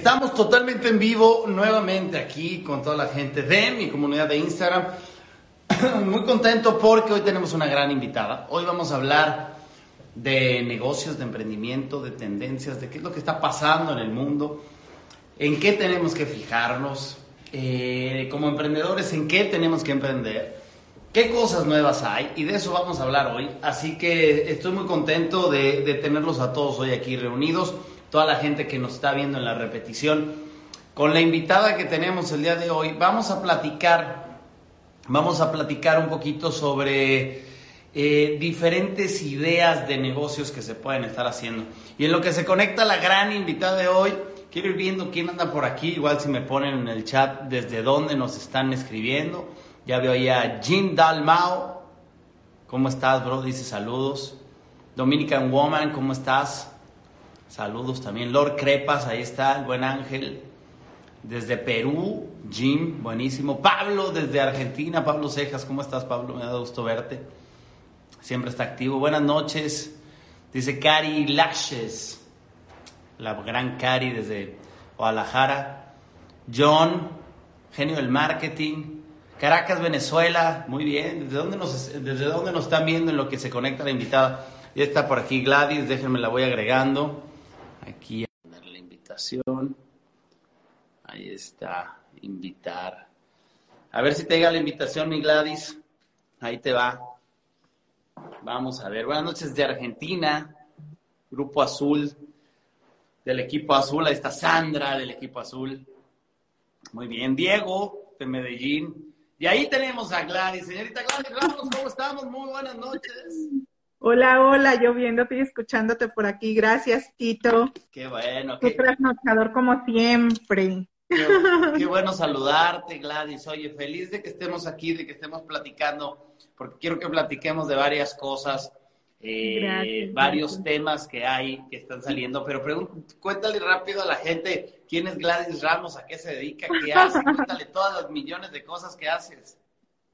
Estamos totalmente en vivo nuevamente aquí con toda la gente de mi comunidad de Instagram. Muy contento porque hoy tenemos una gran invitada. Hoy vamos a hablar de negocios, de emprendimiento, de tendencias, de qué es lo que está pasando en el mundo, en qué tenemos que fijarnos, eh, como emprendedores, en qué tenemos que emprender, qué cosas nuevas hay y de eso vamos a hablar hoy. Así que estoy muy contento de, de tenerlos a todos hoy aquí reunidos toda la gente que nos está viendo en la repetición. Con la invitada que tenemos el día de hoy, vamos a platicar, vamos a platicar un poquito sobre eh, diferentes ideas de negocios que se pueden estar haciendo. Y en lo que se conecta la gran invitada de hoy, quiero ir viendo quién anda por aquí, igual si me ponen en el chat desde dónde nos están escribiendo. Ya veo ahí a Jim Dalmao. ¿Cómo estás, bro? Dice saludos. Dominican Woman, ¿cómo estás? Saludos también. Lord Crepas, ahí está, el buen ángel. Desde Perú, Jim, buenísimo. Pablo, desde Argentina, Pablo Cejas, ¿cómo estás, Pablo? Me da gusto verte. Siempre está activo. Buenas noches. Dice Cari Lashes, la gran Cari desde Guadalajara. John, genio del marketing. Caracas, Venezuela, muy bien. ¿Desde dónde nos, desde dónde nos están viendo en lo que se conecta la invitada? Ya está por aquí Gladys, déjenme la voy agregando. Aquí a la invitación. Ahí está, invitar. A ver si te llega la invitación, mi Gladys. Ahí te va. Vamos a ver. Buenas noches de Argentina, Grupo Azul, del equipo azul. Ahí está Sandra, del equipo azul. Muy bien. Diego, de Medellín. Y ahí tenemos a Gladys. Señorita Gladys Ramos, ¿cómo estamos? Muy buenas noches. Hola, hola, yo viéndote y escuchándote por aquí. Gracias, Tito. Qué bueno. Qué trasnochador como siempre. Qué, qué, bueno saludarte, Gladys. Oye, feliz de que estemos aquí, de que estemos platicando, porque quiero que platiquemos de varias cosas, eh, gracias, varios gracias. temas que hay que están saliendo. Pero cuéntale rápido a la gente quién es Gladys Ramos, a qué se dedica, qué hace, cuéntale todas las millones de cosas que haces.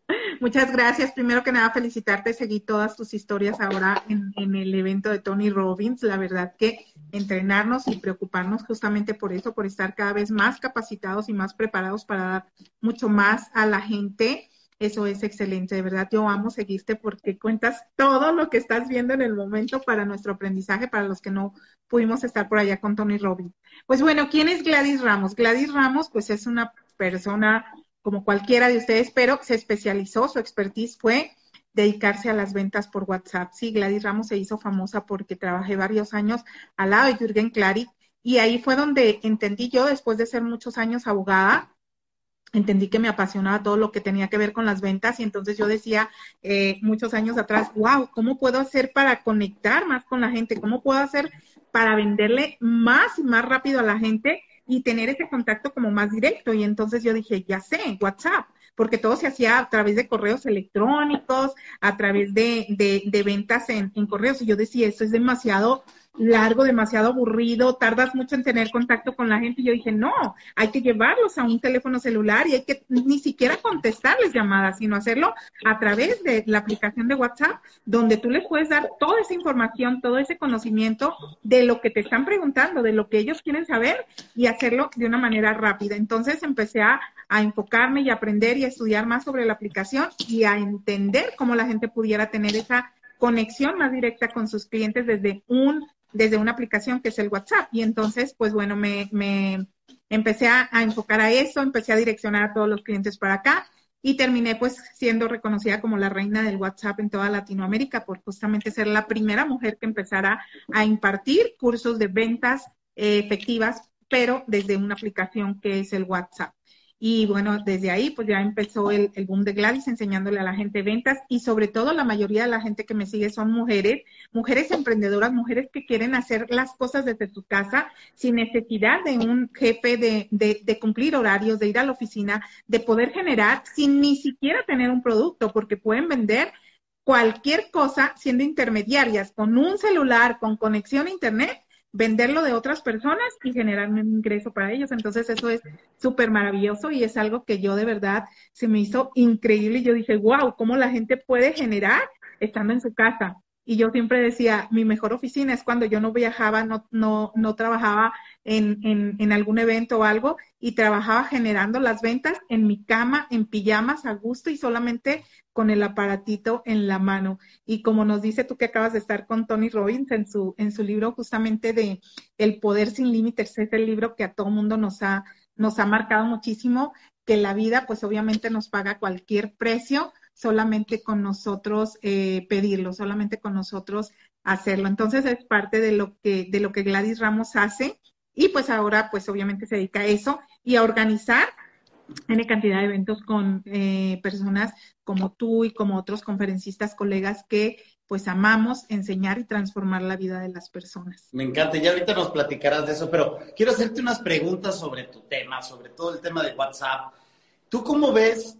Muchas gracias. Primero que nada, felicitarte. Seguí todas tus historias ahora en, el evento de Tony Robbins. La verdad que entrenarnos y preocuparnos justamente por eso, por estar cada vez más capacitados y más preparados para dar mucho más a la gente. Eso es excelente, de verdad. Yo amo seguirte porque cuentas todo lo que estás viendo en el momento para nuestro aprendizaje, para los que no pudimos estar por allá con Tony Robbins. Pues bueno, ¿quién es Gladys Ramos? Gladys Ramos, pues es una persona como cualquiera de ustedes, pero se especializó, su expertise fue dedicarse a las ventas por WhatsApp. Sí, Gladys Ramos se hizo famosa porque trabajé varios años al lado de Jürgen Klarik y ahí fue donde entendí yo, después de ser muchos años abogada, entendí que me apasionaba todo lo que tenía que ver con las ventas y entonces yo decía eh, muchos años atrás, wow, ¿cómo puedo hacer para conectar más con la gente? ¿Cómo puedo hacer para venderle más y más rápido a la gente? Y tener ese contacto como más directo. Y entonces yo dije, ya sé, WhatsApp, porque todo se hacía a través de correos electrónicos, a través de, de, de ventas en, en, correos. Y yo decía, esto es demasiado largo, demasiado aburrido, tardas mucho en tener contacto con la gente. Y yo dije, no, hay que llevarlos a un teléfono celular y hay que ni siquiera contestarles llamadas, sino hacerlo a través de la aplicación de WhatsApp, donde tú les puedes dar toda esa información, todo ese conocimiento de lo que te están preguntando, de lo que ellos quieren saber y hacerlo de una manera rápida. Entonces empecé a, enfocarme y aprender y a estudiar más sobre la aplicación y a entender cómo la gente pudiera tener esa conexión más directa con sus clientes desde un desde una aplicación que es el WhatsApp. Y entonces, pues bueno, me, me empecé a, enfocar a eso, empecé a direccionar a todos los clientes para acá y terminé pues siendo reconocida como la reina del WhatsApp en toda Latinoamérica por justamente ser la primera mujer que empezara a impartir cursos de ventas eh, efectivas, pero desde una aplicación que es el WhatsApp. Y bueno, desde ahí pues ya empezó el, el, boom de Gladys enseñándole a la gente ventas y sobre todo la mayoría de la gente que me sigue son mujeres, mujeres emprendedoras, mujeres que quieren hacer las cosas desde su casa sin necesidad de un jefe, de, de, de cumplir horarios, de ir a la oficina, de poder generar sin ni siquiera tener un producto, porque pueden vender cualquier cosa siendo intermediarias con un celular, con conexión a Internet venderlo de otras personas y generar un ingreso para ellos. Entonces eso es súper maravilloso y es algo que yo de verdad se me hizo increíble. Y yo dije, wow, ¿cómo la gente puede generar estando en su casa? Y yo siempre decía, mi mejor oficina es cuando yo no viajaba, no, no, no trabajaba en, en, algún evento o algo y trabajaba generando las ventas en mi cama, en pijamas, a gusto y solamente con el aparatito en la mano. Y como nos dice tú que acabas de estar con Tony Robbins en su, en su libro justamente de El Poder Sin Límites, es el libro que a todo mundo nos ha, nos ha marcado muchísimo, que la vida pues obviamente nos paga cualquier precio, solamente con nosotros eh, pedirlo, solamente con nosotros hacerlo. Entonces es parte de lo que, de lo que Gladys Ramos hace y pues ahora pues obviamente se dedica a eso y a organizar N cantidad de eventos con eh, personas como tú y como otros conferencistas, colegas que pues amamos enseñar y transformar la vida de las personas. Me encanta, ya ahorita nos platicarás de eso, pero quiero hacerte unas preguntas sobre tu tema, sobre todo el tema de WhatsApp. ¿Tú cómo ves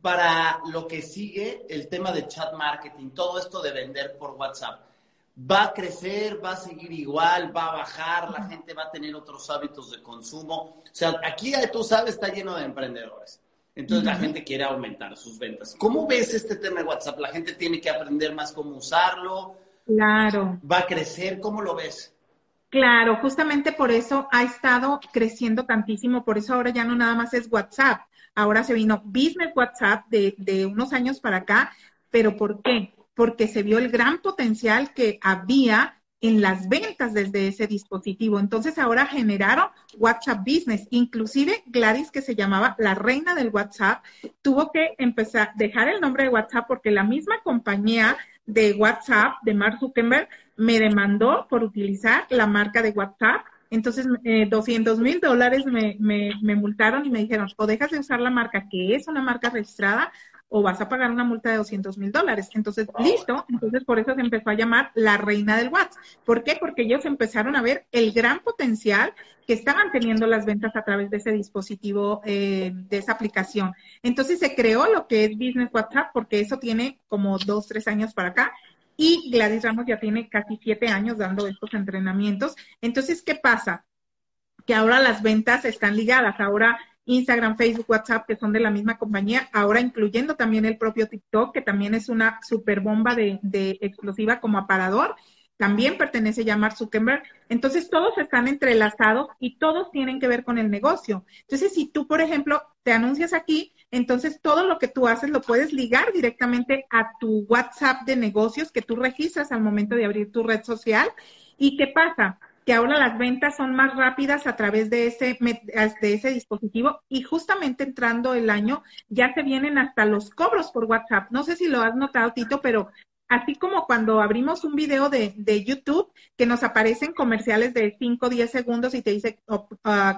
para lo que sigue el tema de chat marketing, todo esto de vender por WhatsApp. ¿Va a crecer? ¿Va a seguir igual? ¿Va a bajar? ¿La gente va a tener otros hábitos de consumo? O sea, aquí, tú sabes, está lleno de emprendedores. Entonces la gente quiere aumentar sus ventas. ¿Cómo ves este tema de WhatsApp? ¿La gente tiene que aprender más cómo usarlo? Claro. ¿Va a crecer? ¿Cómo lo ves? Claro, justamente por eso ha estado creciendo tantísimo, por eso ahora ya no nada más es WhatsApp, ahora se vino Business WhatsApp de, de unos años para acá, pero ¿por qué? Porque se vio el gran potencial que había en las ventas desde ese dispositivo. Entonces ahora generaron WhatsApp Business. Inclusive Gladys, que se llamaba la reina del WhatsApp, tuvo que empezar, dejar el nombre de WhatsApp porque la misma compañía de WhatsApp, de Mark Zuckerberg, me demandó por utilizar la marca de WhatsApp entonces, eh, 200 mil dólares me, me, me multaron y me dijeron, o dejas de usar la marca que es una marca registrada o vas a pagar una multa de 200 mil dólares. Entonces, listo. Entonces, por eso se empezó a llamar la reina del WhatsApp. ¿Por qué? Porque ellos empezaron a ver el gran potencial que estaban teniendo las ventas a través de ese dispositivo, eh, de esa aplicación. Entonces, se creó lo que es Business WhatsApp porque eso tiene como dos, tres años para acá y Gladys Ramos ya tiene casi siete años dando estos entrenamientos. Entonces, ¿qué pasa? Que ahora las ventas están ligadas. Ahora Instagram, Facebook, WhatsApp, que son de la misma compañía, ahora incluyendo también el propio TikTok, que también es una super bomba de, explosiva como aparador, también pertenece a Mark Zuckerberg. Entonces todos están entrelazados y todos tienen que ver con el negocio. Entonces, si tú, por ejemplo, te anuncias aquí, entonces, todo lo que tú haces lo puedes ligar directamente a tu WhatsApp de negocios que tú registras al momento de abrir tu red social. ¿Y qué pasa? Que ahora las ventas son más rápidas a través de ese, de ese dispositivo y justamente entrando el año ya se vienen hasta los cobros por WhatsApp. No sé si lo has notado, Tito, pero así como cuando abrimos un video de, de, YouTube que nos aparecen comerciales de 5 o 10 segundos y te dice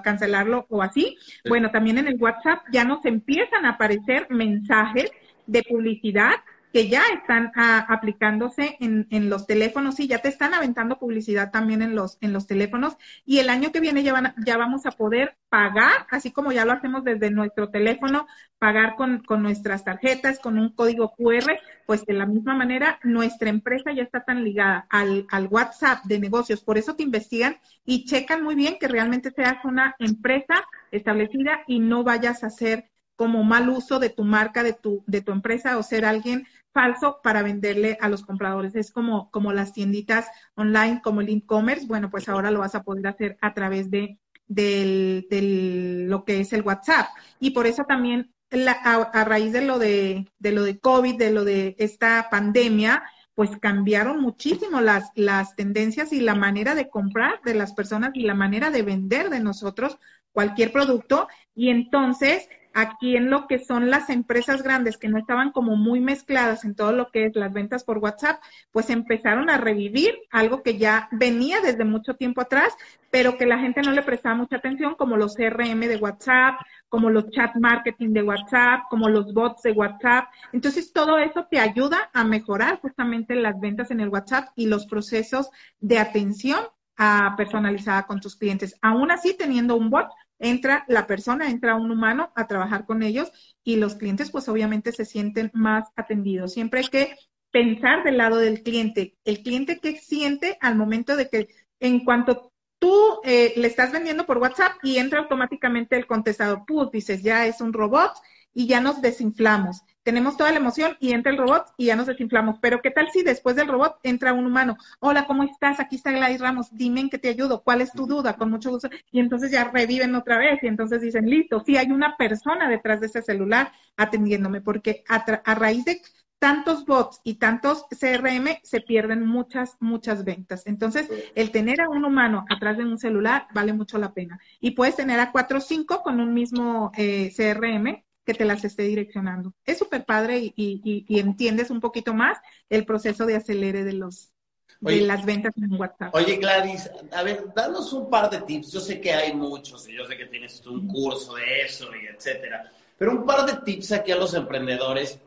cancelarlo o así, bueno, también en el WhatsApp ya nos empiezan a aparecer mensajes de publicidad que ya están ah, aplicándose en, en, los teléfonos, sí, ya te están aventando publicidad también en los, en los teléfonos y el año que viene ya, van, ya vamos a poder pagar, así como ya lo hacemos desde nuestro teléfono, pagar con, con nuestras tarjetas, con un código QR, pues de la misma manera nuestra empresa ya está tan ligada al, al WhatsApp de negocios, por eso te investigan y checan muy bien que realmente seas una empresa establecida y no vayas a hacer como mal uso de tu marca, de tu, de tu empresa o ser alguien falso para venderle a los compradores. Es como, como las tienditas online, como el e-commerce. Bueno, pues ahora lo vas a poder hacer a través de del, del, lo que es el WhatsApp. Y por eso también a, a, raíz de lo de, de lo de COVID, de lo de esta pandemia, pues cambiaron muchísimo las, las tendencias y la manera de comprar de las personas y la manera de vender de nosotros cualquier producto. Y entonces aquí en lo que son las empresas grandes que no estaban como muy mezcladas en todo lo que es las ventas por WhatsApp, pues empezaron a revivir algo que ya venía desde mucho tiempo atrás, pero que la gente no le prestaba mucha atención, como los CRM de WhatsApp, como los chat marketing de WhatsApp, como los bots de WhatsApp. Entonces, todo eso te ayuda a mejorar justamente las ventas en el WhatsApp y los procesos de atención personalizada con tus clientes. Aún así, teniendo un bot, entra la persona, entra un humano a trabajar con ellos y los clientes pues obviamente se sienten más atendidos. Siempre hay que pensar del lado del cliente. El cliente que siente al momento de que en cuanto tú eh, le estás vendiendo por WhatsApp y entra automáticamente el contestador, pues dices, ya es un robot y ya nos desinflamos. Tenemos toda la emoción y entra el robot y ya nos desinflamos. Pero ¿qué tal si después del robot entra un humano? Hola, ¿cómo estás? Aquí está Gladys Ramos. Dime en qué te ayudo. ¿Cuál es tu duda? Con mucho gusto. Y entonces ya reviven otra vez y entonces dicen, listo, sí hay una persona detrás de ese celular atendiéndome porque a, a raíz de tantos bots y tantos CRM se pierden muchas, muchas ventas. Entonces, el tener a un humano atrás de un celular vale mucho la pena. Y puedes tener a cuatro o cinco con un mismo eh, CRM que te las esté direccionando. Es súper padre y, y, entiendes un poquito más el proceso de acelere de los de las ventas en WhatsApp. Oye, Gladys, a ver, danos un par de tips. Yo sé que hay muchos y yo sé que tienes un curso de eso y etcétera, pero un par de tips aquí a los emprendedores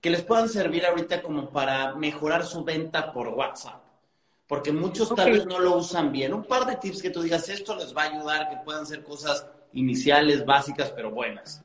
que les puedan servir ahorita como para mejorar su venta por WhatsApp. Porque muchos tal vez no lo usan bien. Un par de tips que tú digas, esto les va a ayudar, que puedan ser cosas iniciales, básicas, pero buenas.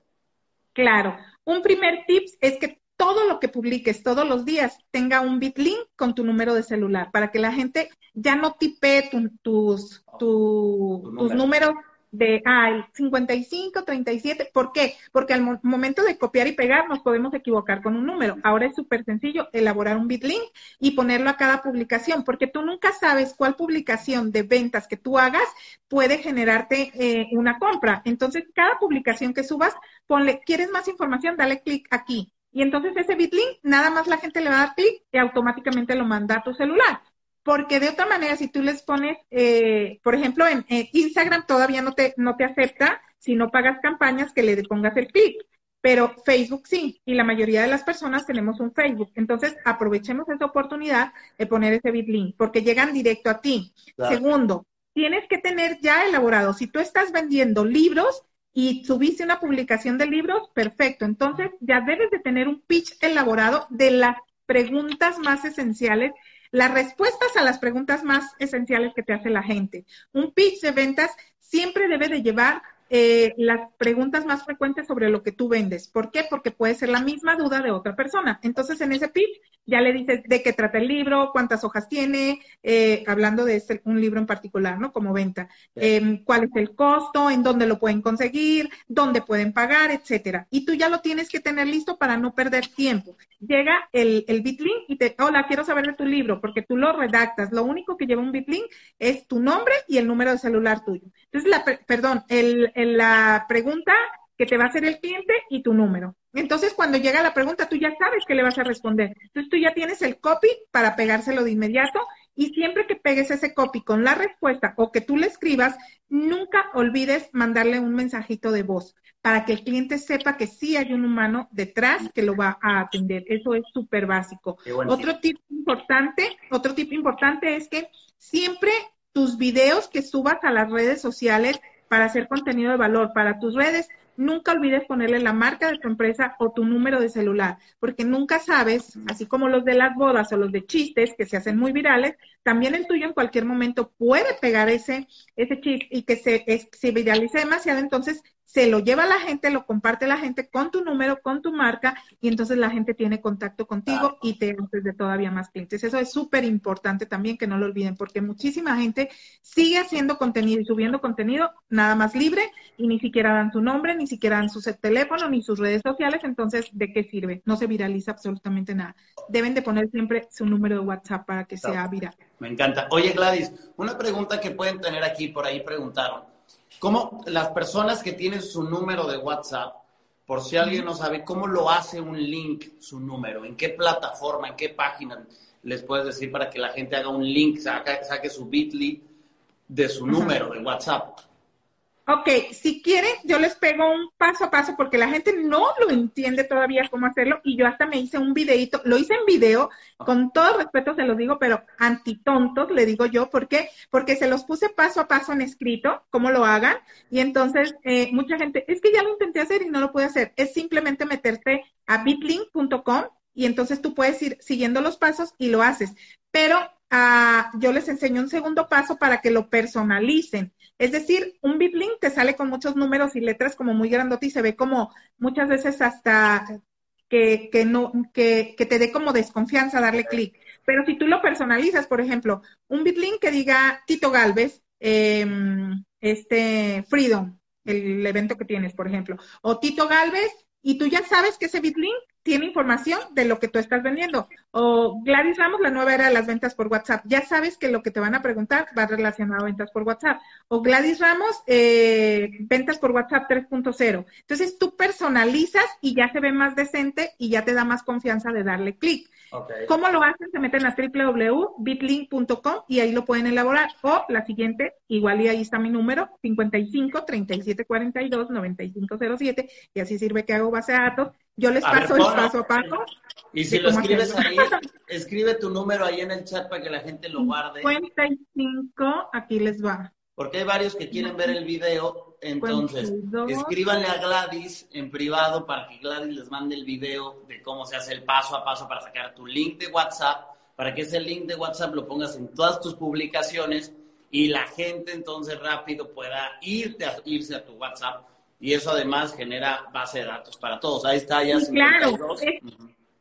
Claro. Un primer tips es que todo lo que publiques todos los días tenga un bitlink con tu número de celular para que la gente ya no tipee tus, tus números de, ay, 55, 37. ¿Por qué? Porque al momento de copiar y pegar nos podemos equivocar con un número. Ahora es súper sencillo elaborar un bitlink y ponerlo a cada publicación, porque tú nunca sabes cuál publicación de ventas que tú hagas puede generarte eh, una compra. Entonces, cada publicación que subas, ponle, ¿quieres más información? Dale clic aquí. Y entonces ese bitlink, nada más la gente le va a dar clic y automáticamente lo manda a tu celular porque de otra manera, si tú les pones, eh, por ejemplo, en Instagram todavía no te, no te acepta si no pagas campañas que le pongas el clic, pero Facebook sí, y la mayoría de las personas tenemos un Facebook. Entonces, aprovechemos esa oportunidad de poner ese bitlink, porque llegan directo a ti. Segundo, tienes que tener ya elaborado, si tú estás vendiendo libros, y subiste una publicación de libros, perfecto. Entonces ya debes de tener un pitch elaborado de las preguntas más esenciales las respuestas a las preguntas más esenciales que te hace la gente. Un pitch de ventas siempre debe de llevar eh, las preguntas más frecuentes sobre lo que tú vendes. ¿Por qué? Porque puede ser la misma duda de otra persona. Entonces, en ese pitch ya le dices de qué trata el libro, cuántas hojas tiene, eh, hablando de este, un libro en particular, ¿no? Como venta. Em, ¿Cuál es el costo? ¿En dónde lo pueden conseguir? ¿Dónde pueden pagar? Etcétera. Y tú ya lo tienes que tener listo para no perder tiempo. Llega el, el bitlink y te, hola, quiero saber de tu libro, porque tú lo redactas. Lo único que lleva un bitlink es tu nombre y el número de celular tuyo. Entonces, la, perdón, el, la pregunta que te va a hacer el cliente y tu número. Entonces, cuando llega la pregunta, tú ya sabes que le vas a responder. Entonces, tú ya tienes el copy para pegárselo de inmediato y siempre que pegues ese copy con la respuesta o que tú le escribas, nunca olvides mandarle un mensajito de voz para que el cliente sepa que sí hay un humano detrás que lo va a atender. Eso es súper básico. Otro tip importante, otro tip importante es que siempre tus videos que subas a las redes sociales para hacer contenido de valor para tus redes, nunca olvides ponerle la marca de tu empresa o tu número de celular, porque nunca sabes, así como los de las bodas o los de chistes que se hacen muy virales, también el tuyo en cualquier momento puede pegar ese, ese chiste y que se, se viralice demasiado, entonces se lo lleva la gente, lo comparte la gente con tu número, con tu marca, y entonces la gente tiene contacto contigo y te haces de todavía más clientes. Eso es súper importante también que no lo olviden, porque muchísima gente sigue haciendo contenido y subiendo contenido nada más libre y ni siquiera dan su nombre, ni siquiera dan su teléfono, ni sus redes sociales, entonces, ¿de qué sirve? No se viraliza absolutamente nada. Deben de poner siempre su número de WhatsApp para que sea viral. Me encanta. Oye, Gladys, una pregunta que pueden tener aquí, por ahí preguntaron. ¿Cómo las personas que tienen su número de WhatsApp, por si alguien no sabe, cómo lo hace un link su número? ¿En qué plataforma, en qué página les puedes decir para que la gente haga un link, saque, saque su bit.ly de su número de WhatsApp? Ok, si quieren, yo les pego un paso a paso porque la gente no lo entiende todavía cómo hacerlo y yo hasta me hice un videito, lo hice en video, con todo respeto se los digo, pero antitontos le digo yo, ¿por qué? Porque se los puse paso a paso en escrito, cómo lo hagan, y entonces eh, mucha gente, es que ya lo intenté hacer y no lo pude hacer, es simplemente meterte a bitlink.com y entonces tú puedes ir siguiendo los pasos y lo haces, pero ah, yo les enseño un segundo paso para que lo personalicen. Es decir, un bitlink te sale con muchos números y letras como muy grandote y se ve como muchas veces hasta que, que no, que, que te dé como desconfianza darle clic. Pero si tú lo personalizas, por ejemplo, un bitlink que diga Tito Galvez, eh, este Freedom, el evento que tienes, por ejemplo, o Tito Galvez, y tú ya sabes que ese bitlink tiene información de lo que tú estás vendiendo. O Gladys Ramos, la nueva era de las ventas por WhatsApp. Ya sabes que lo que te van a preguntar va relacionado a ventas por WhatsApp. O Gladys Ramos, eh, ventas por WhatsApp 3.0. Entonces tú personalizas y ya se ve más decente y ya te da más confianza de darle clic. ¿Cómo lo hacen? Se meten a www.bitlink.com y ahí lo pueden elaborar. O la siguiente, igual y ahí está mi número, 55 37 42 95 07, y así sirve que hago base de datos. Yo les paso el paso a paso. Y si lo escribes ahí, escribe tu número ahí en el chat para que la gente lo guarde. 55, aquí les va. Porque hay varios que quieren ver el video, entonces escríbanle a Gladys en privado para que Gladys les mande el video de cómo se hace el paso a paso para sacar tu link de WhatsApp, para que ese link de WhatsApp lo pongas en todas tus publicaciones y la gente entonces rápido pueda irte a, irse a tu WhatsApp y eso además genera base de datos para todos. Ahí está ya. claro.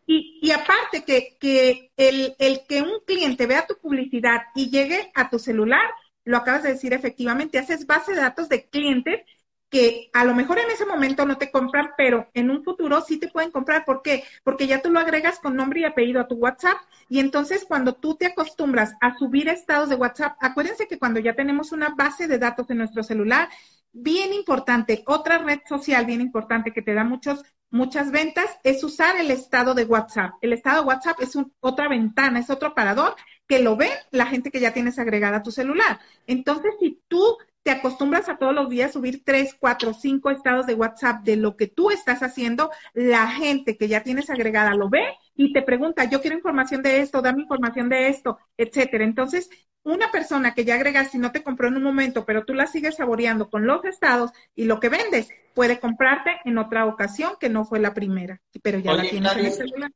Y, y, aparte que, que el, el que un cliente vea tu publicidad y llegue a tu celular, lo acabas de decir efectivamente, haces base de datos de clientes que a lo mejor en ese momento no te compran, pero en un futuro sí te pueden comprar. ¿Por qué? Porque ya tú lo agregas con nombre y apellido a tu WhatsApp y entonces cuando tú te acostumbras a subir estados de WhatsApp, acuérdense que cuando ya tenemos una base de datos en nuestro celular, bien importante, otra red social bien importante que te da muchos, muchas ventas es usar el estado de WhatsApp. El estado de WhatsApp es otra ventana, es otro parador que lo ve la gente que ya tienes agregada a tu celular. Entonces, si tú te acostumbras a todos los días subir tres, cuatro, cinco estados de WhatsApp de lo que tú estás haciendo, la gente que ya tienes agregada lo ve y te pregunta, yo quiero información de esto, dame información de esto, etcétera. Entonces, una persona que ya agregaste y no te compró en un momento, pero tú la sigues saboreando con los estados y lo que vendes, puede comprarte en otra ocasión que no fue la primera, pero ya la tienes en el celular.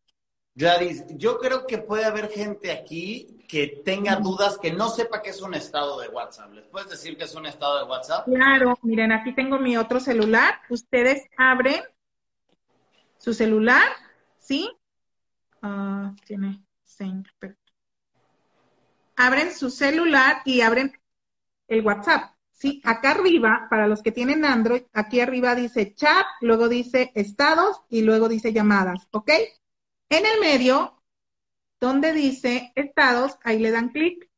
Gladys, yo creo que puede haber gente aquí que tenga dudas, que no sepa qué es un estado de WhatsApp. ¿Les puedes decir que es un estado de WhatsApp? Claro, miren, aquí tengo mi otro celular. Ustedes abren su celular, ¿sí? Ah, tiene Abren su celular y abren el WhatsApp. Sí, acá arriba, para los que tienen Android, aquí arriba dice chat, luego dice estados y luego dice llamadas, ¿ok? En el medio, donde dice estados, ahí le dan clic,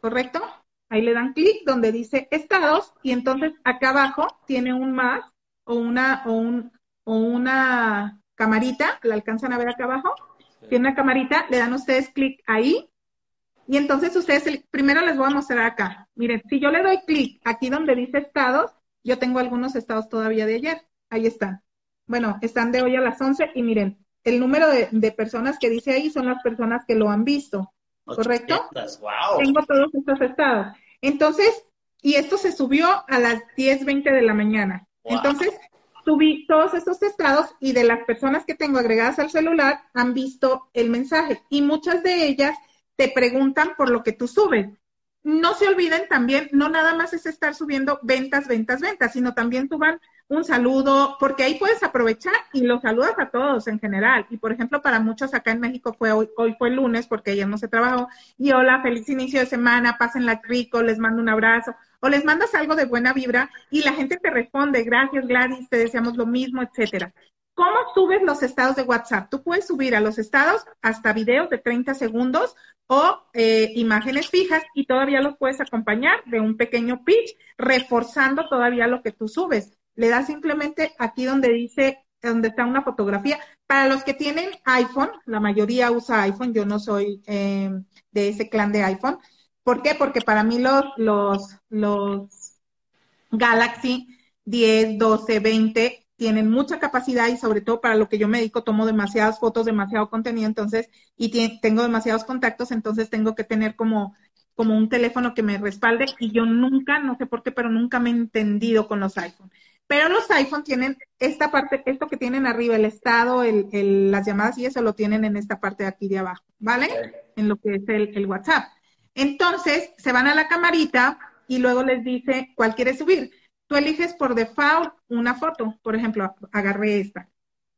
¿correcto? Ahí le dan clic donde dice estados y entonces acá abajo tiene un más o una, o un, o una camarita, ¿la alcanzan a ver acá abajo? Tiene una camarita, le dan ustedes clic ahí y entonces ustedes, primero les voy a mostrar acá. Miren, si yo le doy clic aquí donde dice estados, yo tengo algunos estados todavía de ayer. Ahí están. Bueno, están de hoy a las 11 y miren, el número de, personas que dice ahí son las personas que lo han visto, ¿correcto? Tengo todos estos estados. Entonces, y esto se subió a las 10.20 de la mañana. Entonces, subí todos estos estados y de las personas que tengo agregadas al celular han visto el mensaje y muchas de ellas te preguntan por lo que tú subes. No se olviden también, no nada más es estar subiendo ventas, ventas, ventas, sino también suban un saludo, porque ahí puedes aprovechar y los saludas a todos en general. Y por ejemplo, para muchos acá en México fue hoy, hoy fue lunes porque ayer no se trabajó. Y hola, feliz inicio de semana, pásenla rico, les mando un abrazo. O les mandas algo de buena vibra y la gente te responde, gracias Gladys, te deseamos lo mismo, etcétera. ¿Cómo subes los estados de WhatsApp? Tú puedes subir a los estados hasta videos de 30 segundos o eh, imágenes fijas y todavía los puedes acompañar de un pequeño pitch, reforzando todavía lo que tú subes le das simplemente aquí donde dice, donde está una fotografía. Para los que tienen iPhone, la mayoría usa iPhone, yo no soy eh, de ese clan de iPhone. ¿Por qué? Porque para mí los, los, los Galaxy 10, 12, 20 tienen mucha capacidad y sobre todo para lo que yo me dedico tomo demasiadas fotos, demasiado contenido, entonces, y tengo demasiados contactos, entonces tengo que tener como, como un teléfono que me respalde y yo nunca, no sé por qué, pero nunca me he entendido con los iPhone. Pero los iPhone tienen esta parte, esto que tienen arriba, el estado, el, el, las llamadas y eso lo tienen en esta parte de aquí de abajo, ¿vale? En lo que es el, el WhatsApp. Entonces, se van a la camarita y luego les dice cuál quiere subir. Tú eliges por default una foto, por ejemplo, agarré esta,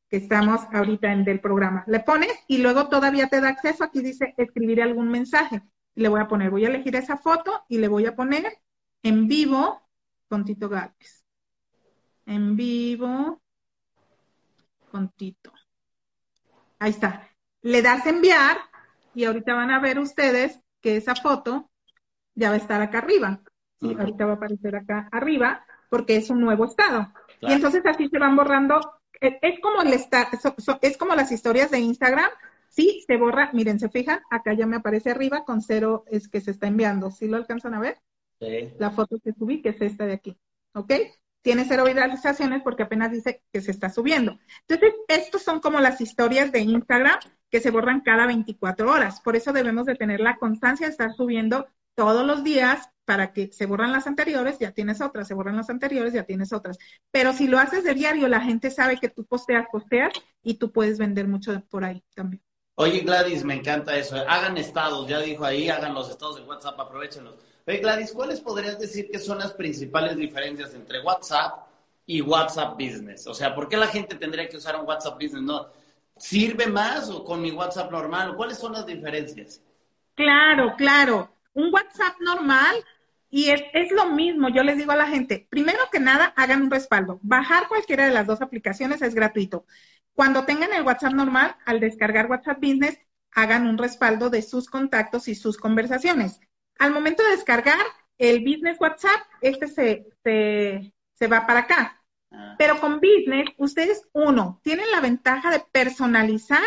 que estamos ahorita en del programa. Le pones y luego todavía te da acceso, aquí dice escribir algún mensaje. Le voy a poner, voy a elegir esa foto y le voy a poner en vivo con Tito Gálvez en vivo con Tito. Ahí está. Le das enviar y ahorita van a ver ustedes que esa foto ya va a estar acá arriba. Sí, ahorita va a aparecer acá arriba porque es un nuevo estado. Y entonces así se van borrando. Es, como el es como las historias de Instagram. Sí, se borra. Miren, se fijan, acá ya me aparece arriba con cero es que se está enviando. ¿Sí lo alcanzan a ver? Sí. La foto que subí, que es esta de aquí. ¿Ok? Tiene cero viralizaciones porque apenas dice que se está subiendo. Entonces, estos son como las historias de Instagram que se borran cada 24 horas. Por eso debemos de tener la constancia de estar subiendo todos los días para que se borran las anteriores, ya tienes otras, se borran las anteriores, ya tienes otras. Pero si lo haces de diario, la gente sabe que tú posteas, posteas y tú puedes vender mucho por ahí también. Oye, Gladys, me encanta eso. Hagan estados, ya dijo ahí, hagan los estados de WhatsApp, aprovechenlos. Gladys, ¿cuáles podrías decir que son las principales diferencias entre WhatsApp y WhatsApp Business? O sea, ¿por qué la gente tendría que usar un WhatsApp Business? ¿No? ¿Sirve más o con mi WhatsApp normal? ¿Cuáles son las diferencias? Claro, claro. Un WhatsApp normal y es, es, lo mismo, yo les digo a la gente, primero que nada, hagan un respaldo. Bajar cualquiera de las dos aplicaciones es gratuito. Cuando tengan el WhatsApp normal, al descargar WhatsApp Business, hagan un respaldo de sus contactos y sus conversaciones. Al momento de descargar el Business WhatsApp, este se, se, va para acá. Ah. Pero con Business, ustedes, uno, tienen la ventaja de personalizar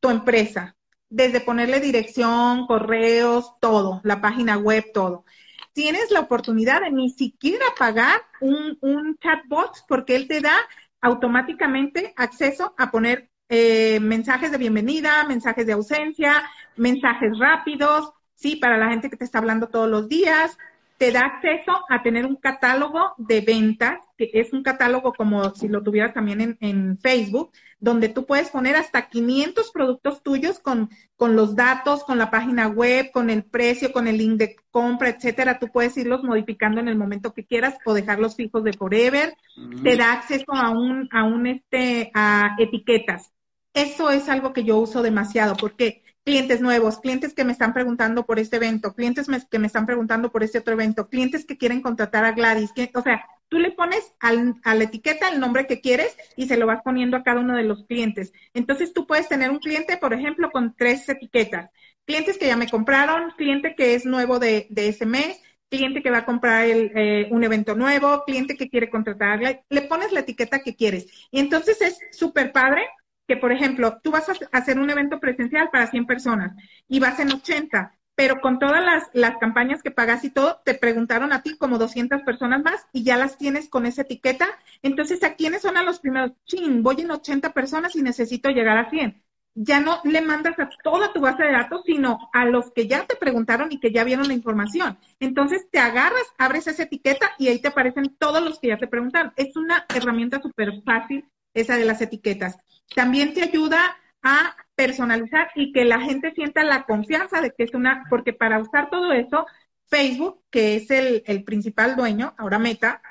tu empresa, desde ponerle dirección, correos, todo, la página web, todo. Tienes la oportunidad de ni siquiera pagar un, un chatbot porque él te da automáticamente acceso a poner eh, mensajes de bienvenida, mensajes de ausencia, mensajes rápidos, ¿sí? Para la gente que te está hablando todos los días, te da acceso a tener un catálogo de ventas, que es un catálogo como si lo tuvieras también en, Facebook, donde tú puedes poner hasta 500 productos tuyos con, con los datos, con la página web, con el precio, con el link de compra, etcétera. Tú puedes irlos modificando en el momento que quieras o dejarlos fijos de forever. Te da acceso a un, a un, este, a etiquetas. Eso es algo que yo uso demasiado porque clientes nuevos, clientes que me están preguntando por este evento, clientes que me están preguntando por este otro evento, clientes que quieren contratar a Gladys. o sea, tú le pones al, a la etiqueta el nombre que quieres y se lo vas poniendo a cada uno de los clientes. Entonces tú puedes tener un cliente, por ejemplo, con tres etiquetas. Clientes que ya me compraron, cliente que es nuevo de, de ese mes, cliente que va a comprar el, eh, un evento nuevo, cliente que quiere contratar, le pones la etiqueta que quieres. Y entonces es súper padre que, por ejemplo, tú vas a hacer un evento presencial para 100 personas y vas en 80, pero con todas las, las campañas que pagas y todo, te preguntaron a ti como 200 personas más y ya las tienes con esa etiqueta. Entonces, ¿a quiénes son a los primeros? Chin, voy en 80 personas y necesito llegar a 100. Ya no le mandas a toda tu base de datos, sino a los que ya te preguntaron y que ya vieron la información. Entonces, te agarras, abres esa etiqueta y ahí te aparecen todos los que ya te preguntaron. Es una herramienta súper fácil esa de las etiquetas. También te ayuda a personalizar y que la gente sienta la confianza de que es una, porque para usar todo eso, Facebook, que es el, el principal dueño, ahora Meta,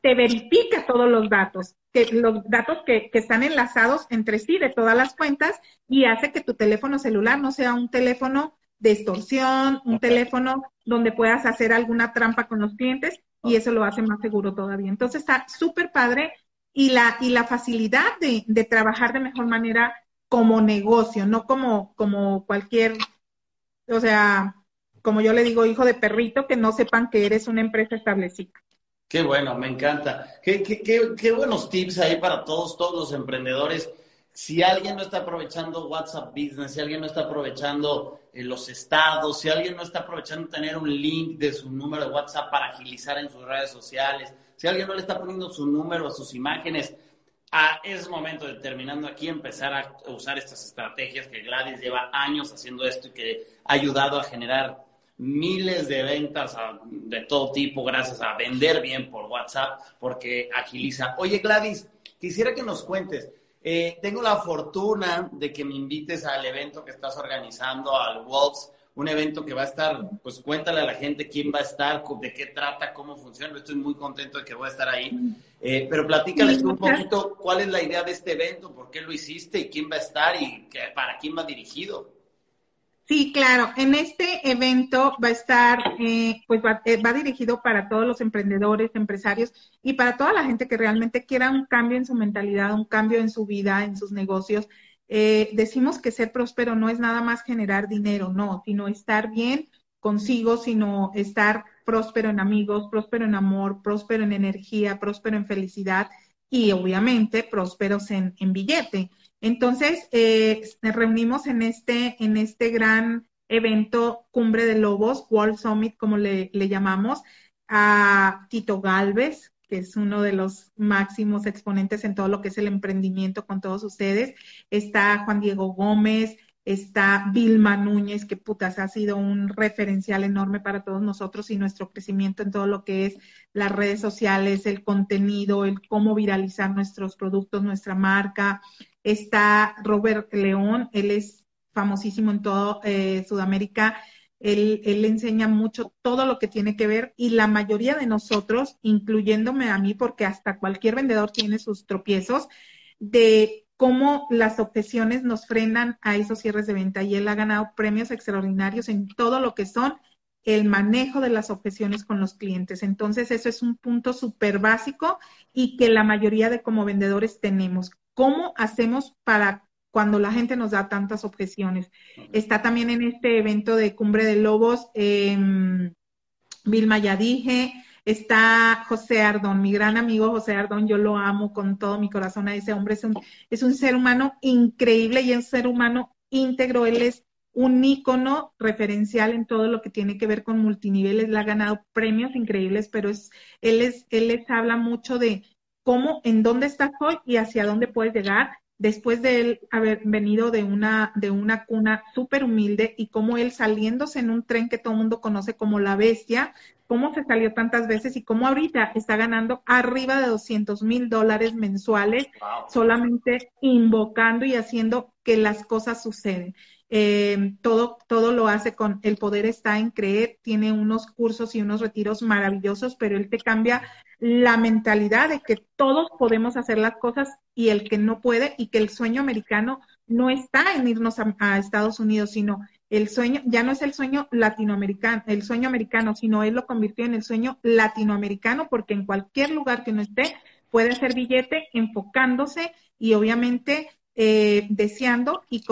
te verifica todos los datos, que los datos que, que, están enlazados entre sí de todas las cuentas y hace que tu teléfono celular no sea un teléfono de extorsión, un teléfono donde puedas hacer alguna trampa con los clientes y eso lo hace más seguro todavía. Entonces está súper padre y la, y la facilidad de, de trabajar de mejor manera como negocio, no como, como cualquier, o sea, como yo le digo, hijo de perrito, que no sepan que eres una empresa establecida. Qué bueno, me encanta. Qué, qué, qué, buenos tips ahí para todos, todos los emprendedores. si alguien no está aprovechando WhatsApp Business, si alguien no está aprovechando eh, los estados, si alguien no está aprovechando tener un link de su número de WhatsApp para agilizar en sus redes sociales, si alguien no le está poniendo su número a sus imágenes, ah, es momento de terminando aquí empezar a usar estas estrategias que Gladys lleva años haciendo esto y que ha ayudado a generar miles de ventas de todo tipo gracias a vender bien por WhatsApp porque agiliza. Oye Gladys, quisiera que nos cuentes. Eh, tengo la fortuna de que me invites al evento que estás organizando, al Wolves, un evento que va a estar, pues cuéntale a la gente quién va a estar, de qué trata, cómo funciona. Estoy muy contento de que voy a estar ahí. Eh, pero platícales un poquito cuál es la idea de este evento, por qué lo hiciste y quién va a estar y para quién va dirigido. Sí, claro. En este evento va a estar, eh, pues eh, va, dirigido para todos los emprendedores, empresarios y para toda la gente que realmente quiera un cambio en su mentalidad, un cambio en su vida, en sus negocios. Eh, decimos que ser próspero no es nada más generar dinero, no, sino estar bien consigo, sino estar próspero en amigos, próspero en amor, próspero en energía, próspero en felicidad y obviamente prósperos en, en billete. Entonces, eh, reunimos en este, en este gran evento Cumbre de Lobos, World Summit, como le, llamamos, a Tito Galvez, que es uno de los máximos exponentes en todo lo que es el emprendimiento con todos ustedes. Está Juan Diego Gómez, está Vilma Núñez, que putas ha sido un referencial enorme para todos nosotros y nuestro crecimiento en todo lo que es las redes sociales, el contenido, el cómo viralizar nuestros productos, nuestra marca. Está Robert León, él es famosísimo en todo eh, Sudamérica. Él, enseña mucho todo lo que tiene que ver y la mayoría de nosotros, incluyéndome a mí, porque hasta cualquier vendedor tiene sus tropiezos, de cómo las objeciones nos frenan a esos cierres de venta. Y él ha ganado premios extraordinarios en todo lo que son el manejo de las objeciones con los clientes. Entonces, eso es un punto súper básico y que la mayoría de como vendedores tenemos. ¿Cómo hacemos para cuando la gente nos da tantas objeciones? Está también en este evento de Cumbre de Lobos, eh, Vilma ya dije, Está José Ardón, mi gran amigo José Ardón, yo lo amo con todo mi corazón a ese hombre, es un, es un ser humano increíble y es un ser humano íntegro, él es un ícono referencial en todo lo que tiene que ver con multiniveles, le ha ganado premios increíbles, pero es, él es, él les habla mucho de cómo, en dónde estás hoy y hacia dónde puedes llegar después de él haber venido de una, de una cuna súper humilde y cómo él saliéndose en un tren que todo el mundo conoce como la bestia, cómo se salió tantas veces y cómo ahorita está ganando arriba de 200 mil dólares mensuales solamente invocando y haciendo que las cosas suceden. Eh, todo, todo lo hace con el poder está en creer, tiene unos cursos y unos retiros maravillosos, pero él te cambia la mentalidad de que todos podemos hacer las cosas y el que no puede y que el sueño americano no está en irnos a, Estados Unidos, sino el sueño, ya no es el sueño latinoamericano, el sueño americano, sino él lo convirtió en el sueño latinoamericano porque en cualquier lugar que uno esté puede hacer billete enfocándose y obviamente eh, deseando y,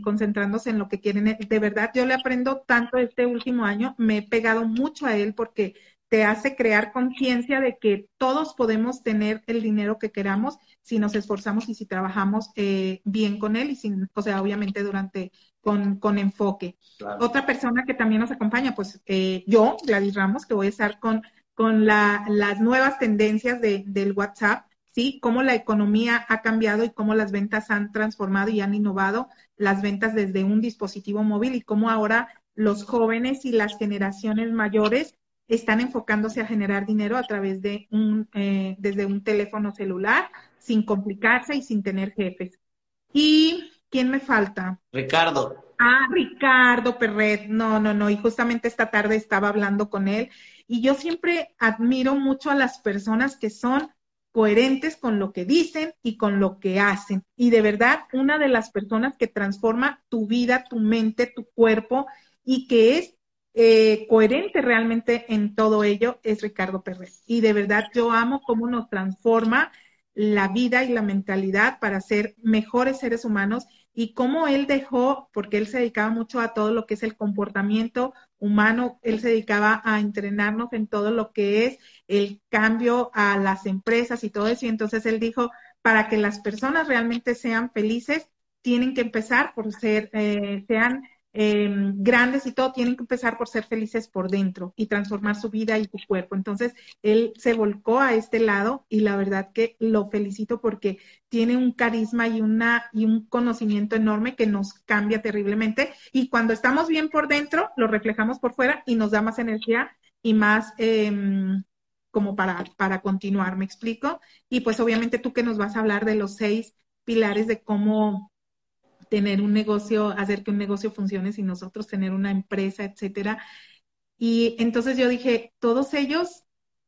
concentrándose en lo que quieren. De verdad, yo le aprendo tanto este último año, me he pegado mucho a él porque te hace crear conciencia de que todos podemos tener el dinero que queramos si nos esforzamos y si trabajamos eh, bien con él y sin, o sea, obviamente durante con, con enfoque. Otra persona que también nos acompaña, pues eh, yo, Gladys Ramos, que voy a estar con, con la, las nuevas tendencias de, del WhatsApp ¿sí? Cómo la economía ha cambiado y cómo las ventas han transformado y han innovado las ventas desde un dispositivo móvil y cómo ahora los jóvenes y las generaciones mayores están enfocándose a generar dinero a través de un, eh, desde un teléfono celular, sin complicarse y sin tener jefes. ¿Y quién me falta? Ricardo. Ah, Ricardo Perret. No, no, no. Y justamente esta tarde estaba hablando con él. Y yo siempre admiro mucho a las personas que son coherentes con lo que dicen y con lo que hacen. Y de verdad, una de las personas que transforma tu vida, tu mente, tu cuerpo y que es eh, coherente realmente en todo ello es Ricardo Pérez. Y de verdad yo amo cómo nos transforma la vida y la mentalidad para ser mejores seres humanos y cómo él dejó, porque él se dedicaba mucho a todo lo que es el comportamiento humano, él se dedicaba a entrenarnos en todo lo que es el cambio a las empresas y todo eso, y entonces él dijo, para que las personas realmente sean felices, tienen que empezar por ser, eh, sean Em, grandes y todo, tienen que empezar por ser felices por dentro y transformar su vida y su cuerpo. Entonces, él se volcó a este lado y la verdad que lo felicito porque tiene un carisma y, una, y un conocimiento enorme que nos cambia terriblemente. Y cuando estamos bien por dentro, lo reflejamos por fuera y nos da más energía y más... Eh, como para, para continuar, ¿me explico? Y pues obviamente tú que nos vas a hablar de los seis pilares de cómo tener un negocio, hacer que un negocio funcione sin nosotros tener una empresa, etcétera. Y entonces yo dije, todos ellos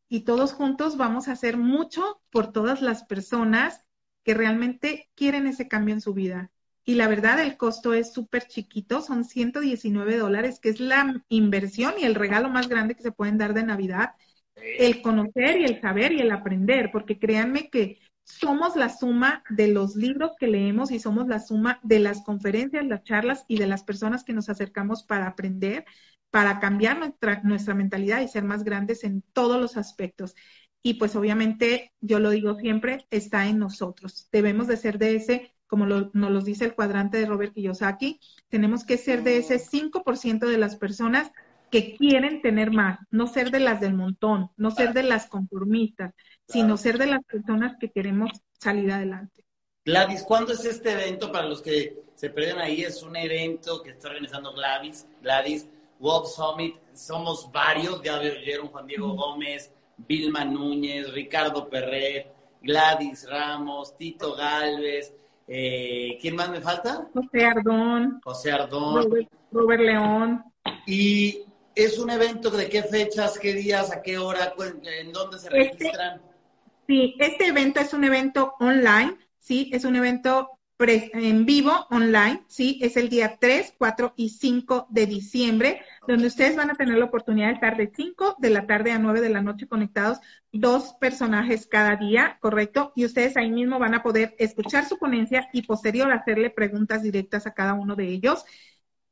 y todos juntos vamos a hacer mucho por todas las personas que realmente quieren ese cambio en su vida. Y la verdad, el costo es súper chiquito, son 119 dólares, que es la inversión y el regalo más grande que se pueden dar de Navidad. El conocer y el saber y el aprender, porque créanme que somos la suma de los libros que leemos y somos la suma de las conferencias, las charlas y de las personas que nos acercamos para aprender, para cambiar nuestra, mentalidad y ser más grandes en todos los aspectos. Y pues obviamente, yo lo digo siempre, está en nosotros. Debemos de ser de ese, como nos lo dice el cuadrante de Robert Kiyosaki, tenemos que ser de ese 5% de las personas que quieren tener más, no ser de las del montón, no ser de las conformistas, sino ser de las personas que queremos salir adelante. Gladys, ¿cuándo es este evento? Para los que se pierden ahí, es un evento que está organizando Gladys, Gladys World Summit. Somos varios, ya vieron Juan Diego Gómez, Vilma Núñez, Ricardo Perret, Gladys Ramos, Tito Galvez. Eh, ¿Quién más me falta? José Ardón. José Ardón. Robert León. Y ¿Es un evento de qué fechas, qué días, a qué hora, en dónde se este registran? Sí, este evento es un evento online, sí, es un evento en vivo online, sí, es el día 3, 4 y 5 de diciembre, donde ustedes van a tener la oportunidad de estar de 5 de la tarde a 9 de la noche conectados, dos personajes cada día, ¿correcto? Y ustedes ahí mismo van a poder escuchar su ponencia y posterior hacerle preguntas directas a cada uno de ellos.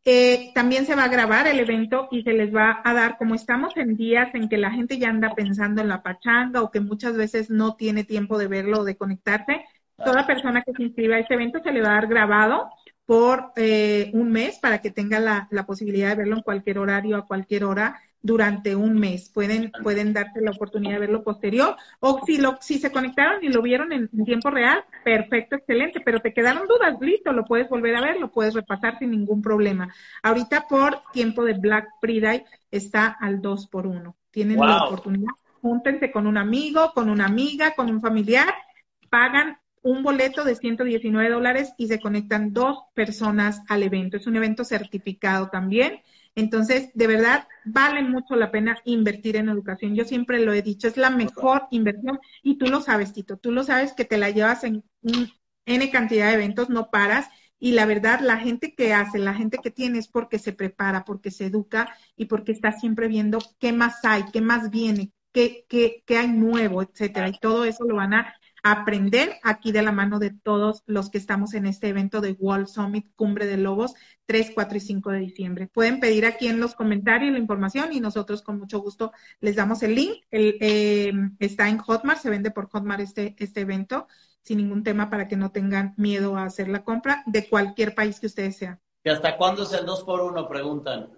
Eh, también se va a grabar el evento y se les va a dar, como estamos en días en que la gente ya anda pensando en la pachanga o que muchas veces no tiene tiempo de verlo o de conectarse, toda persona que se inscriba a este evento se le va a dar grabado por eh, un mes para que tenga la, la posibilidad de verlo en cualquier horario, a cualquier hora durante un mes. Pueden, pueden darte la oportunidad de verlo posterior. O si lo, si se conectaron y lo vieron en, tiempo real, perfecto, excelente. Pero te quedaron dudas, listo, lo puedes volver a ver, lo puedes repasar sin ningún problema. Ahorita por tiempo de Black Friday está al 2 por 1 Tienen la oportunidad. Júntense con un amigo, con una amiga, con un familiar, pagan un boleto de 119 dólares y se conectan dos personas al evento. Es un evento certificado también entonces, de verdad, vale mucho la pena invertir en educación. Yo siempre lo he dicho, es la mejor inversión y tú lo sabes, Tito, tú lo sabes que te la llevas en N cantidad de eventos, no paras. Y la verdad, la gente que hace, la gente que tiene es porque se prepara, porque se educa y porque está siempre viendo qué más hay, qué más viene, qué, qué, qué hay nuevo, etcétera. Y todo eso lo van a aprender aquí de la mano de todos los que estamos en este evento de Wall Summit Cumbre de Lobos 3, 4 y 5 de diciembre. Pueden pedir aquí en los comentarios la información y nosotros con mucho gusto les damos el link. El, eh, está en Hotmart, se vende por Hotmart este, este evento sin ningún tema para que no tengan miedo a hacer la compra de cualquier país que ustedes sean. ¿Y hasta cuándo es el 2 por 1 Preguntan.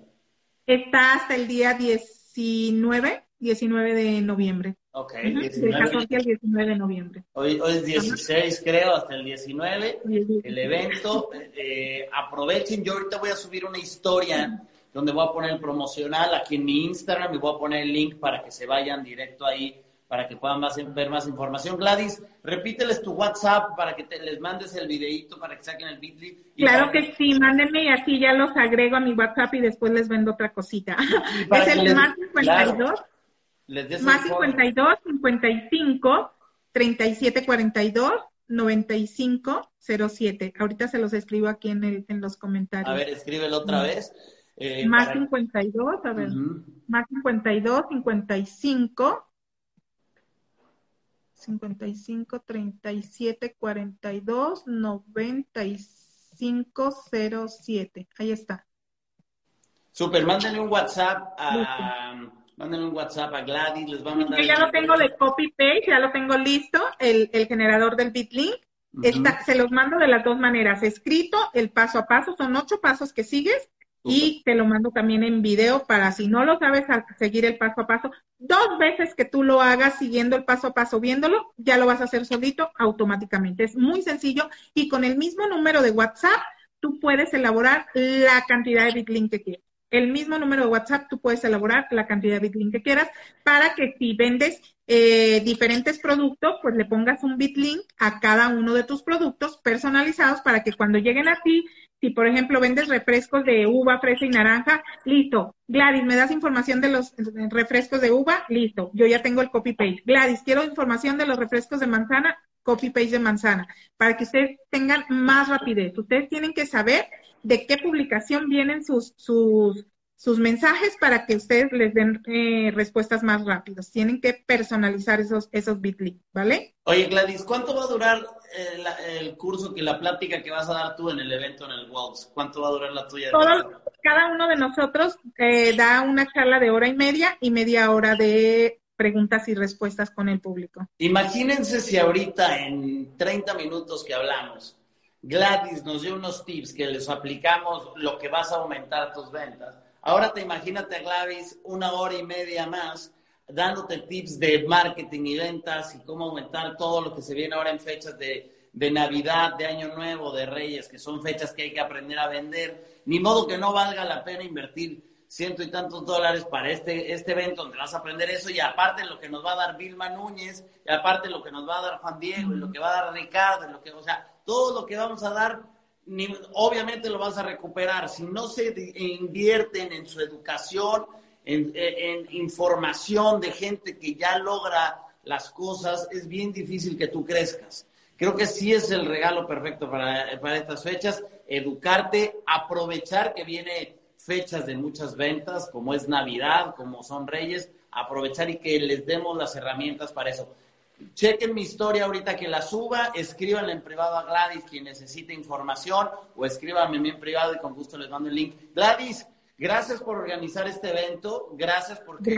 Está hasta el día 19, 19 de noviembre. Ok, 19. 14 al 19 de noviembre. Hoy, hoy es 16, creo, hasta el 19, el evento. Eh, aprovechen, yo ahorita voy a subir una historia donde voy a poner el promocional aquí en mi Instagram y voy a poner el link para que se vayan directo ahí, para que puedan ver más información. Gladys, repíteles tu WhatsApp para que les mandes el videito, para que saquen el Bitly. Claro que sí, mándenme y así ya los agrego a mi WhatsApp y después les vendo otra cosita. Es el más 52. Más 52, 55, 37, 42, 95, 07. Ahorita se los escribo aquí en, el, en los comentarios. A ver, escríbelo otra vez. Eh, más 52, a ver. Más 52, 55. 55, 37, 42, 95, 07. Ahí está. Super, mándenle un WhatsApp a, Mándenle un WhatsApp a Gladys, les va a mandar. Yo ya lo tengo de copy paste, ya lo tengo listo, el, el generador del bitlink. Está, se los mando de las dos maneras, escrito, el paso a paso, son ocho pasos que sigues y te lo mando también en video para si no lo sabes seguir el paso a paso, dos veces que tú lo hagas siguiendo el paso a paso, viéndolo, ya lo vas a hacer solito automáticamente. Es muy sencillo y con el mismo número de WhatsApp tú puedes elaborar la cantidad de bitlink que quieras el mismo número de WhatsApp, tú puedes elaborar la cantidad de bitlink que quieras para que si vendes eh, diferentes productos, pues le pongas un bitlink a cada uno de tus productos personalizados para que cuando lleguen a ti, si por ejemplo vendes refrescos de uva, fresa y naranja, listo. Gladys, ¿me das información de los refrescos de uva? Listo. Yo ya tengo el copy paste. Gladys, quiero información de los refrescos de manzana, copy paste de manzana, para que ustedes tengan más rapidez. Ustedes tienen que saber de qué publicación vienen sus, sus, sus mensajes para que ustedes les den eh, respuestas más rápidas. Tienen que personalizar esos, esos bitly, ¿vale? Oye, Gladys, ¿cuánto va a durar eh, el curso, que la plática que vas a dar tú en el evento en el Worlds? ¿Cuánto va a durar la tuya? cada uno de nosotros eh, da una charla de hora y media y media hora de preguntas y respuestas con el público. Imagínense si ahorita en 30 minutos que hablamos, Gladys nos dio unos tips que les aplicamos lo que vas a aumentar tus ventas. Ahora te imagínate Gladys una hora y media más dándote tips de marketing y ventas y cómo aumentar todo lo que se viene ahora en fechas de, de Navidad, de Año Nuevo, de Reyes, que son fechas que hay que aprender a vender. Ni modo que no valga la pena invertir ciento y tantos dólares para este, este evento donde vas a aprender eso y aparte lo que nos va a dar Vilma Núñez y aparte lo que nos va a dar Juan Diego y lo que va a dar Ricardo lo que, o sea, todo lo que vamos a dar, obviamente lo vas a recuperar. Si no se invierten en su educación, en, información de gente que ya logra las cosas, es bien difícil que tú crezcas. Creo que sí es el regalo perfecto para, para estas fechas, educarte, aprovechar que viene fechas de muchas ventas, como es Navidad, como son Reyes, aprovechar y que les demos las herramientas para eso chequen mi historia ahorita que la suba, escríbanle en privado a Gladys quien necesite información o escríbanme en privado y con gusto les mando el link. Gladys, gracias por organizar este evento, gracias porque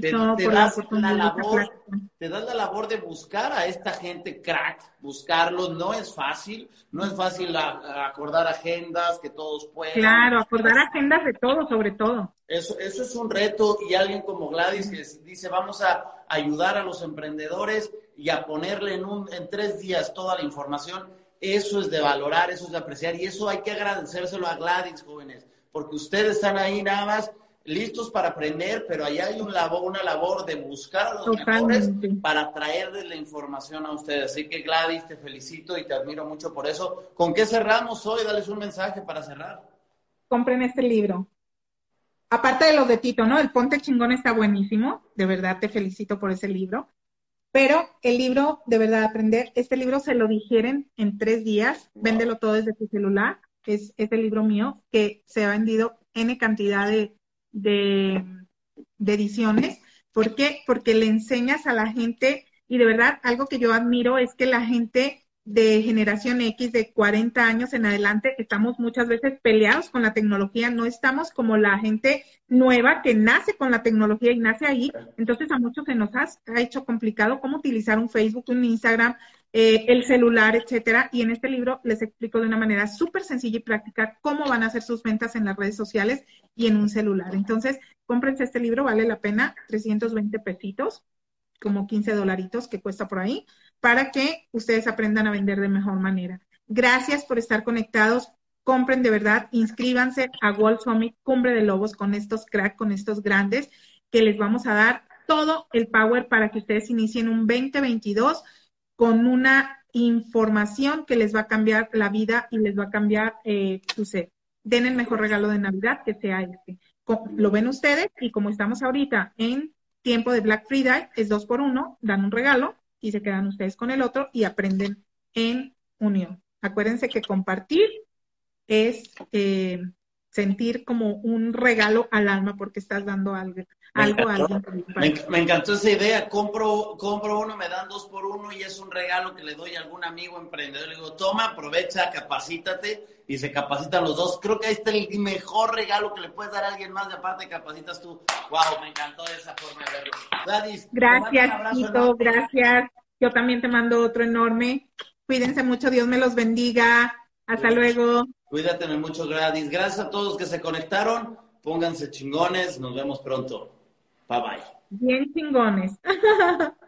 te, das la labor, te das la labor de buscar a esta gente crack, buscarlos, no es fácil, no es fácil acordar agendas que todos puedan. Claro, acordar agendas de todo, sobre todo. Eso, eso es un reto y alguien como Gladys que dice vamos a ayudar a los emprendedores y a ponerle en, un, en tres días toda la información, eso es de valorar, eso es de apreciar y eso hay que agradecérselo a Gladys, jóvenes, porque ustedes están ahí nada más listos para aprender, pero ahí hay un labor, una labor de buscar a los mejores para traerles la información a ustedes. Así que Gladys, te felicito y te admiro mucho por eso. ¿Con qué cerramos hoy? Dales un mensaje para cerrar. Compren este libro aparte de los de Tito, ¿no? El Ponte Chingón está buenísimo, de verdad te felicito por ese libro. Pero el libro, de verdad, aprender, este libro se lo digieren en tres días, véndelo todo desde tu celular, es, es el libro mío, que se ha vendido N cantidad de, de, de ediciones. ¿Por qué? Porque le enseñas a la gente, y de verdad, algo que yo admiro es que la gente de generación X de 40 años en adelante estamos muchas veces peleados con la tecnología, no estamos como la gente nueva que nace con la tecnología y nace ahí. Entonces a muchos se nos ha, hecho complicado cómo utilizar un Facebook, un Instagram, eh, el celular, etcétera. Y en este libro les explico de una manera súper sencilla y práctica cómo van a hacer sus ventas en las redes sociales y en un celular. Entonces, cómprense este libro, vale la pena, 320 pesitos, como 15 dolaritos que cuesta por ahí para que ustedes aprendan a vender de mejor manera. Gracias por estar conectados. Compren de verdad, inscríbanse a Wall Summit Cumbre de Lobos con estos crack, con estos grandes, que les vamos a dar todo el power para que ustedes inicien un 2022 con una información que les va a cambiar la vida y les va a cambiar eh, su ser. Den el mejor regalo de Navidad que sea este. Lo ven ustedes y como estamos ahorita en tiempo de Black Friday, es dos por uno, dan un regalo y se quedan ustedes con el otro y aprenden en unión. Acuérdense que compartir es, eh, sentir como un regalo al alma porque estás dando algo, algo a alguien. Me, encantó esa idea. Compro, compro uno, me dan dos por uno y es un regalo que le doy a algún amigo emprendedor. Le digo, toma, aprovecha, capacítate y se capacitan los dos. Creo que ahí está el mejor regalo que le puedes dar a alguien más y aparte capacitas tú. Wow, me encantó esa forma de verlo. Gladys, gracias, Tito, gracias. Yo también te mando otro enorme. Cuídense mucho, Dios me los bendiga. Hasta luego. Cuídate mucho, Gladys. Gracias a todos que se conectaron. Pónganse chingones. Nos vemos pronto. Bye bye. Bien chingones.